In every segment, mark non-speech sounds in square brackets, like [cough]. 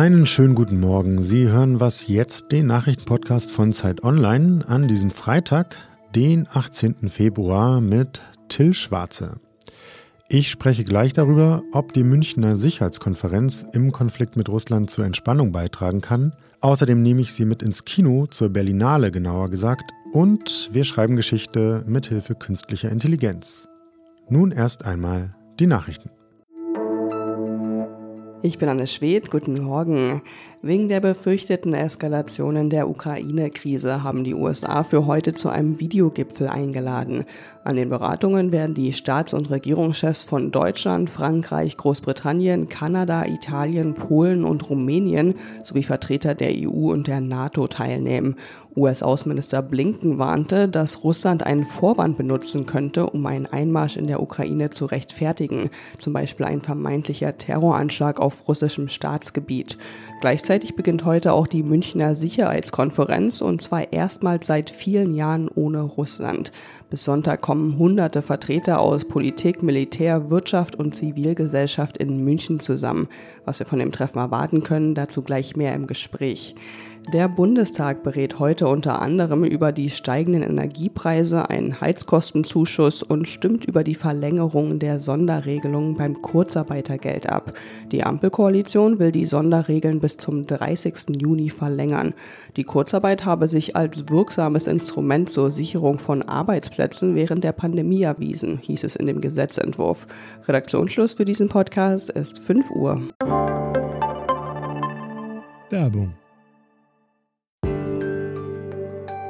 Einen schönen guten Morgen. Sie hören was jetzt, den Nachrichtenpodcast von Zeit Online an diesem Freitag, den 18. Februar mit Till Schwarze. Ich spreche gleich darüber, ob die Münchner Sicherheitskonferenz im Konflikt mit Russland zur Entspannung beitragen kann. Außerdem nehme ich Sie mit ins Kino, zur Berlinale genauer gesagt, und wir schreiben Geschichte mit Hilfe künstlicher Intelligenz. Nun erst einmal die Nachrichten. Ich bin Anne Schwedt, guten Morgen. Wegen der befürchteten Eskalationen der Ukraine-Krise haben die USA für heute zu einem Videogipfel eingeladen. An den Beratungen werden die Staats- und Regierungschefs von Deutschland, Frankreich, Großbritannien, Kanada, Italien, Polen und Rumänien sowie Vertreter der EU und der NATO teilnehmen. US-Außenminister Blinken warnte, dass Russland einen Vorwand benutzen könnte, um einen Einmarsch in der Ukraine zu rechtfertigen, zum Beispiel ein vermeintlicher Terroranschlag auf russischem Staatsgebiet. Gleichzeitig beginnt heute auch die Münchner Sicherheitskonferenz und zwar erstmals seit vielen Jahren ohne Russland. Bis Sonntag kommen hunderte Vertreter aus Politik, Militär, Wirtschaft und Zivilgesellschaft in München zusammen. Was wir von dem Treffen erwarten können, dazu gleich mehr im Gespräch. Der Bundestag berät heute unter anderem über die steigenden Energiepreise, einen Heizkostenzuschuss und stimmt über die Verlängerung der Sonderregelungen beim Kurzarbeitergeld ab. Die Ampelkoalition will die Sonderregeln bis zum 30. Juni verlängern. Die Kurzarbeit habe sich als wirksames Instrument zur Sicherung von Arbeitsplätzen während der Pandemie erwiesen, hieß es in dem Gesetzentwurf. Redaktionsschluss für diesen Podcast ist 5 Uhr. Werbung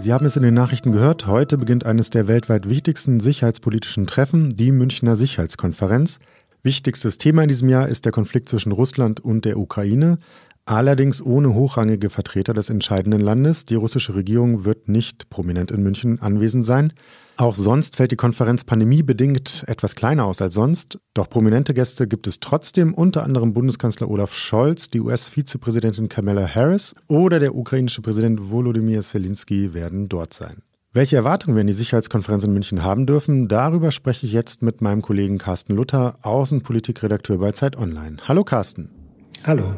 Sie haben es in den Nachrichten gehört. Heute beginnt eines der weltweit wichtigsten sicherheitspolitischen Treffen, die Münchner Sicherheitskonferenz. Wichtigstes Thema in diesem Jahr ist der Konflikt zwischen Russland und der Ukraine allerdings ohne hochrangige Vertreter des entscheidenden Landes. Die russische Regierung wird nicht prominent in München anwesend sein. Auch sonst fällt die Konferenz pandemiebedingt etwas kleiner aus als sonst. Doch prominente Gäste gibt es trotzdem, unter anderem Bundeskanzler Olaf Scholz, die US-Vizepräsidentin Kamala Harris oder der ukrainische Präsident Volodymyr Zelensky werden dort sein. Welche Erwartungen wir in die Sicherheitskonferenz in München haben dürfen, darüber spreche ich jetzt mit meinem Kollegen Carsten Luther, Außenpolitikredakteur bei Zeit Online. Hallo Carsten. Hallo.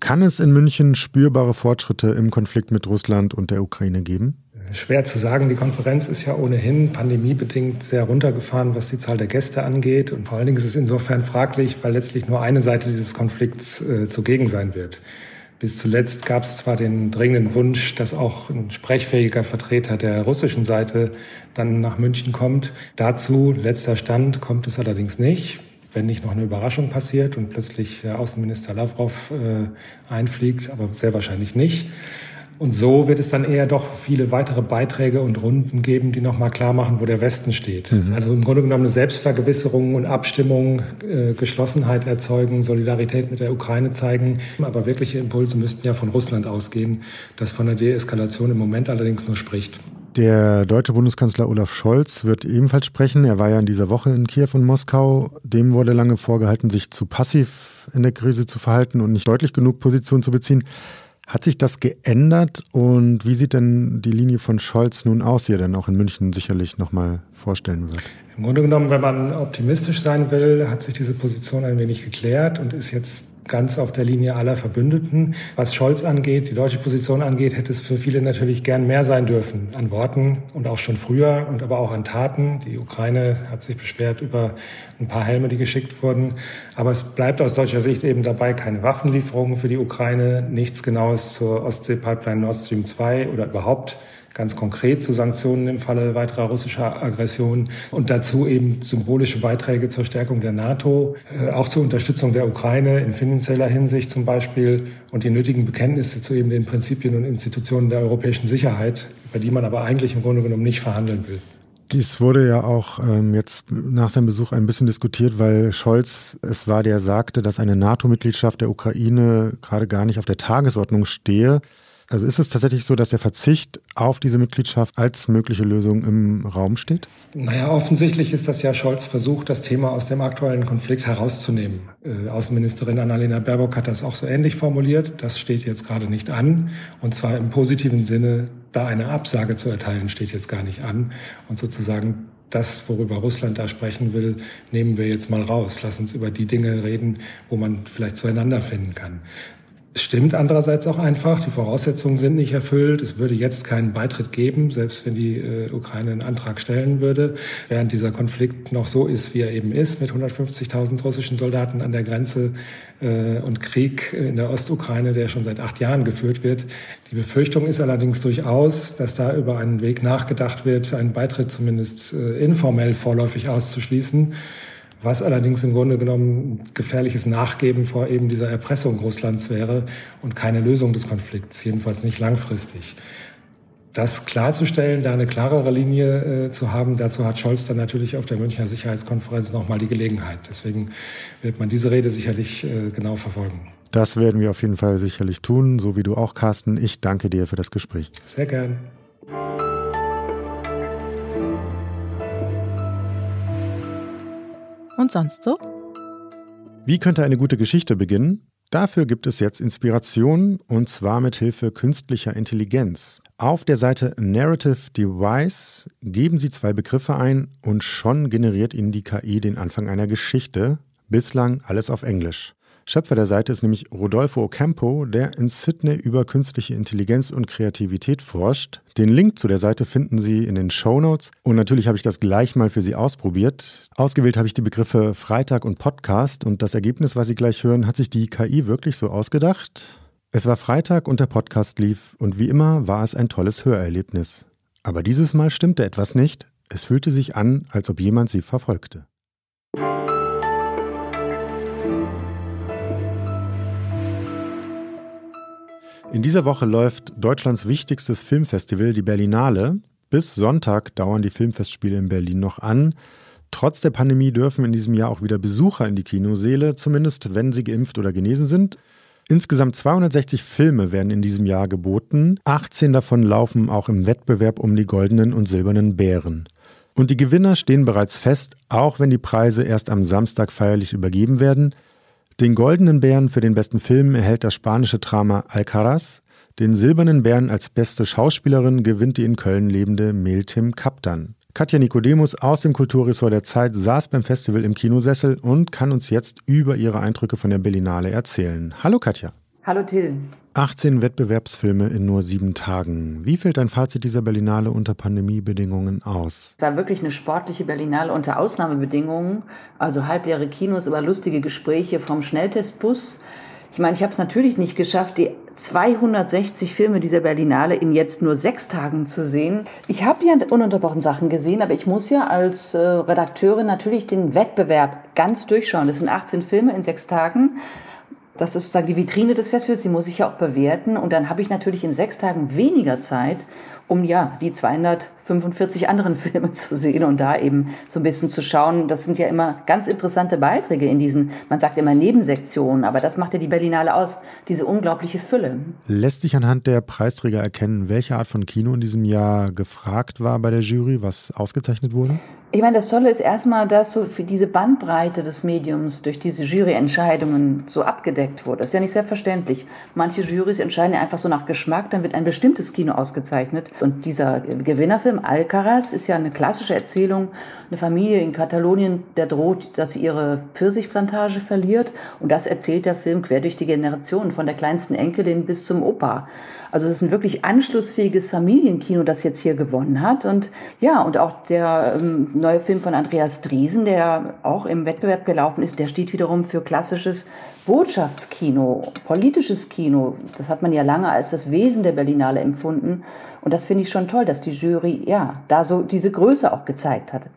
Kann es in München spürbare Fortschritte im Konflikt mit Russland und der Ukraine geben? Schwer zu sagen. Die Konferenz ist ja ohnehin pandemiebedingt sehr runtergefahren, was die Zahl der Gäste angeht. Und vor allen Dingen ist es insofern fraglich, weil letztlich nur eine Seite dieses Konflikts äh, zugegen sein wird. Bis zuletzt gab es zwar den dringenden Wunsch, dass auch ein sprechfähiger Vertreter der russischen Seite dann nach München kommt. Dazu, letzter Stand, kommt es allerdings nicht wenn nicht noch eine Überraschung passiert und plötzlich Außenminister Lavrov äh, einfliegt, aber sehr wahrscheinlich nicht. Und so wird es dann eher doch viele weitere Beiträge und Runden geben, die nochmal klar machen, wo der Westen steht. Mhm. Also im Grunde genommen eine Selbstvergewisserung und Abstimmung, äh, Geschlossenheit erzeugen, Solidarität mit der Ukraine zeigen. Aber wirkliche Impulse müssten ja von Russland ausgehen, das von der Deeskalation im Moment allerdings nur spricht. Der deutsche Bundeskanzler Olaf Scholz wird ebenfalls sprechen. Er war ja in dieser Woche in Kiew und Moskau. Dem wurde lange vorgehalten, sich zu passiv in der Krise zu verhalten und nicht deutlich genug Position zu beziehen. Hat sich das geändert und wie sieht denn die Linie von Scholz nun aus, die er dann auch in München sicherlich nochmal vorstellen wird? Im Grunde genommen, wenn man optimistisch sein will, hat sich diese Position ein wenig geklärt und ist jetzt ganz auf der Linie aller Verbündeten. Was Scholz angeht, die deutsche Position angeht, hätte es für viele natürlich gern mehr sein dürfen an Worten und auch schon früher und aber auch an Taten. Die Ukraine hat sich beschwert über ein paar Helme, die geschickt wurden. Aber es bleibt aus deutscher Sicht eben dabei keine Waffenlieferungen für die Ukraine, nichts Genaues zur Ostsee-Pipeline Nord Stream 2 oder überhaupt ganz konkret zu Sanktionen im Falle weiterer russischer Aggression und dazu eben symbolische Beiträge zur Stärkung der NATO, äh, auch zur Unterstützung der Ukraine in finanzieller Hinsicht zum Beispiel und die nötigen Bekenntnisse zu eben den Prinzipien und Institutionen der europäischen Sicherheit, über die man aber eigentlich im Grunde genommen nicht verhandeln will. Dies wurde ja auch ähm, jetzt nach seinem Besuch ein bisschen diskutiert, weil Scholz es war, der sagte, dass eine NATO-Mitgliedschaft der Ukraine gerade gar nicht auf der Tagesordnung stehe. Also ist es tatsächlich so, dass der Verzicht auf diese Mitgliedschaft als mögliche Lösung im Raum steht? Naja, offensichtlich ist das ja Scholz Versuch, das Thema aus dem aktuellen Konflikt herauszunehmen. Äh, Außenministerin Annalena Baerbock hat das auch so ähnlich formuliert. Das steht jetzt gerade nicht an. Und zwar im positiven Sinne, da eine Absage zu erteilen, steht jetzt gar nicht an. Und sozusagen das, worüber Russland da sprechen will, nehmen wir jetzt mal raus. Lass uns über die Dinge reden, wo man vielleicht zueinander finden kann. Es stimmt andererseits auch einfach, die Voraussetzungen sind nicht erfüllt. Es würde jetzt keinen Beitritt geben, selbst wenn die äh, Ukraine einen Antrag stellen würde, während dieser Konflikt noch so ist, wie er eben ist, mit 150.000 russischen Soldaten an der Grenze äh, und Krieg in der Ostukraine, der schon seit acht Jahren geführt wird. Die Befürchtung ist allerdings durchaus, dass da über einen Weg nachgedacht wird, einen Beitritt zumindest äh, informell vorläufig auszuschließen was allerdings im Grunde genommen gefährliches Nachgeben vor eben dieser Erpressung Russlands wäre und keine Lösung des Konflikts, jedenfalls nicht langfristig. Das klarzustellen, da eine klarere Linie äh, zu haben, dazu hat Scholz dann natürlich auf der Münchner Sicherheitskonferenz nochmal die Gelegenheit. Deswegen wird man diese Rede sicherlich äh, genau verfolgen. Das werden wir auf jeden Fall sicherlich tun, so wie du auch, Carsten. Ich danke dir für das Gespräch. Sehr gern. Und sonst so? Wie könnte eine gute Geschichte beginnen? Dafür gibt es jetzt Inspiration und zwar mit Hilfe künstlicher Intelligenz. Auf der Seite Narrative Device geben Sie zwei Begriffe ein und schon generiert Ihnen die KI den Anfang einer Geschichte. Bislang alles auf Englisch. Schöpfer der Seite ist nämlich Rodolfo Ocampo, der in Sydney über künstliche Intelligenz und Kreativität forscht. Den Link zu der Seite finden Sie in den Show Notes. Und natürlich habe ich das gleich mal für Sie ausprobiert. Ausgewählt habe ich die Begriffe Freitag und Podcast und das Ergebnis, was Sie gleich hören, hat sich die KI wirklich so ausgedacht. Es war Freitag und der Podcast lief und wie immer war es ein tolles Hörerlebnis. Aber dieses Mal stimmte etwas nicht. Es fühlte sich an, als ob jemand sie verfolgte. In dieser Woche läuft Deutschlands wichtigstes Filmfestival, die Berlinale. Bis Sonntag dauern die Filmfestspiele in Berlin noch an. Trotz der Pandemie dürfen in diesem Jahr auch wieder Besucher in die Kinoseele, zumindest wenn sie geimpft oder genesen sind. Insgesamt 260 Filme werden in diesem Jahr geboten. 18 davon laufen auch im Wettbewerb um die goldenen und silbernen Bären. Und die Gewinner stehen bereits fest, auch wenn die Preise erst am Samstag feierlich übergeben werden. Den goldenen Bären für den besten Film erhält das spanische Drama Alcaraz. Den silbernen Bären als beste Schauspielerin gewinnt die in Köln lebende Meltim Kaptan. Katja Nikodemus aus dem Kulturressort der Zeit saß beim Festival im Kinosessel und kann uns jetzt über ihre Eindrücke von der Berlinale erzählen. Hallo Katja. Hallo Till. 18 Wettbewerbsfilme in nur sieben Tagen. Wie fällt dein Fazit dieser Berlinale unter Pandemiebedingungen aus? Es war wirklich eine sportliche Berlinale unter Ausnahmebedingungen. Also halbleere Kinos, aber lustige Gespräche vom Schnelltestbus. Ich meine, ich habe es natürlich nicht geschafft, die 260 Filme dieser Berlinale in jetzt nur sechs Tagen zu sehen. Ich habe ja ununterbrochen Sachen gesehen, aber ich muss ja als äh, Redakteurin natürlich den Wettbewerb ganz durchschauen. Das sind 18 Filme in sechs Tagen. Das ist sozusagen die Vitrine des Festivals, die muss ich ja auch bewerten. Und dann habe ich natürlich in sechs Tagen weniger Zeit, um ja die 245 anderen [laughs] Filme zu sehen und da eben so ein bisschen zu schauen. Das sind ja immer ganz interessante Beiträge in diesen, man sagt immer Nebensektionen, aber das macht ja die Berlinale aus, diese unglaubliche Fülle. Lässt sich anhand der Preisträger erkennen, welche Art von Kino in diesem Jahr gefragt war bei der Jury, was ausgezeichnet wurde? Ich meine, das Tolle ist erstmal, dass so für diese Bandbreite des Mediums durch diese Juryentscheidungen so abgedeckt wurde. Das ist ja nicht selbstverständlich. Manche Jurys entscheiden ja einfach so nach Geschmack, dann wird ein bestimmtes Kino ausgezeichnet. Und dieser Gewinnerfilm Alcaraz ist ja eine klassische Erzählung. Eine Familie in Katalonien, der droht, dass sie ihre Pfirsichplantage verliert. Und das erzählt der Film quer durch die Generationen, von der kleinsten Enkelin bis zum Opa. Also es ist ein wirklich anschlussfähiges Familienkino, das jetzt hier gewonnen hat. Und ja, und auch der ähm, neue Film von Andreas Driesen, der auch im Wettbewerb gelaufen ist, der steht wiederum für klassisches Botschaftskino, politisches Kino. Das hat man ja lange als das Wesen der Berlinale empfunden. Und das finde ich schon toll, dass die Jury ja da so diese Größe auch gezeigt hat.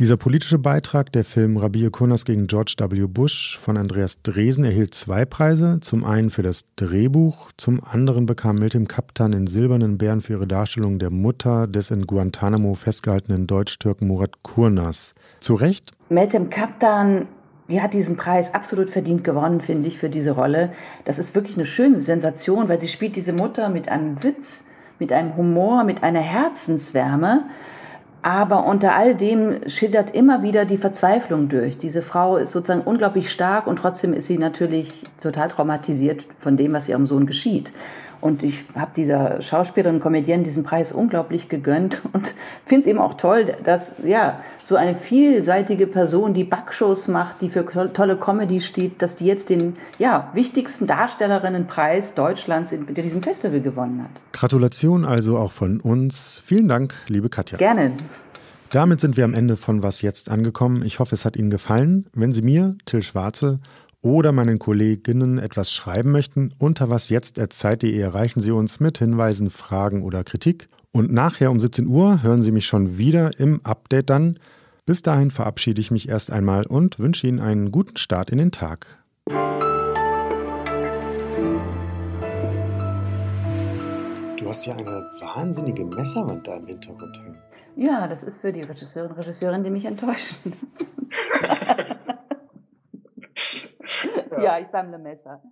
Dieser politische Beitrag, der Film Rabir Kurnas gegen George W. Bush von Andreas Dresen, erhielt zwei Preise. Zum einen für das Drehbuch, zum anderen bekam Miltim Kaptan den Silbernen Bären für ihre Darstellung der Mutter des in Guantanamo festgehaltenen Deutsch-Türken Murat Kurnas. Zu Recht? Meltem Kaptan die hat diesen Preis absolut verdient gewonnen, finde ich, für diese Rolle. Das ist wirklich eine schöne Sensation, weil sie spielt diese Mutter mit einem Witz, mit einem Humor, mit einer Herzenswärme. Aber unter all dem schildert immer wieder die Verzweiflung durch. Diese Frau ist sozusagen unglaublich stark und trotzdem ist sie natürlich total traumatisiert von dem, was ihrem Sohn geschieht. Und ich habe dieser Schauspielerin, Comedienne diesen Preis unglaublich gegönnt [laughs] und finde es eben auch toll, dass ja so eine vielseitige Person, die Backshows macht, die für tolle Comedy steht, dass die jetzt den ja wichtigsten Darstellerinnenpreis Deutschlands in, in diesem Festival gewonnen hat. Gratulation also auch von uns. Vielen Dank, liebe Katja. Gerne. Damit sind wir am Ende von Was jetzt angekommen. Ich hoffe, es hat Ihnen gefallen. Wenn Sie mir, Till Schwarze, oder meinen Kolleginnen etwas schreiben möchten, unter wasjetzt.zeit.de erreichen Sie uns mit Hinweisen, Fragen oder Kritik. Und nachher um 17 Uhr hören Sie mich schon wieder im Update dann. Bis dahin verabschiede ich mich erst einmal und wünsche Ihnen einen guten Start in den Tag. Hast ja eine wahnsinnige Messerwand da im Hintergrund hängen. Ja, das ist für die Regisseurin und Regisseurin, die mich enttäuschen. [laughs] ja, ich sammle Messer.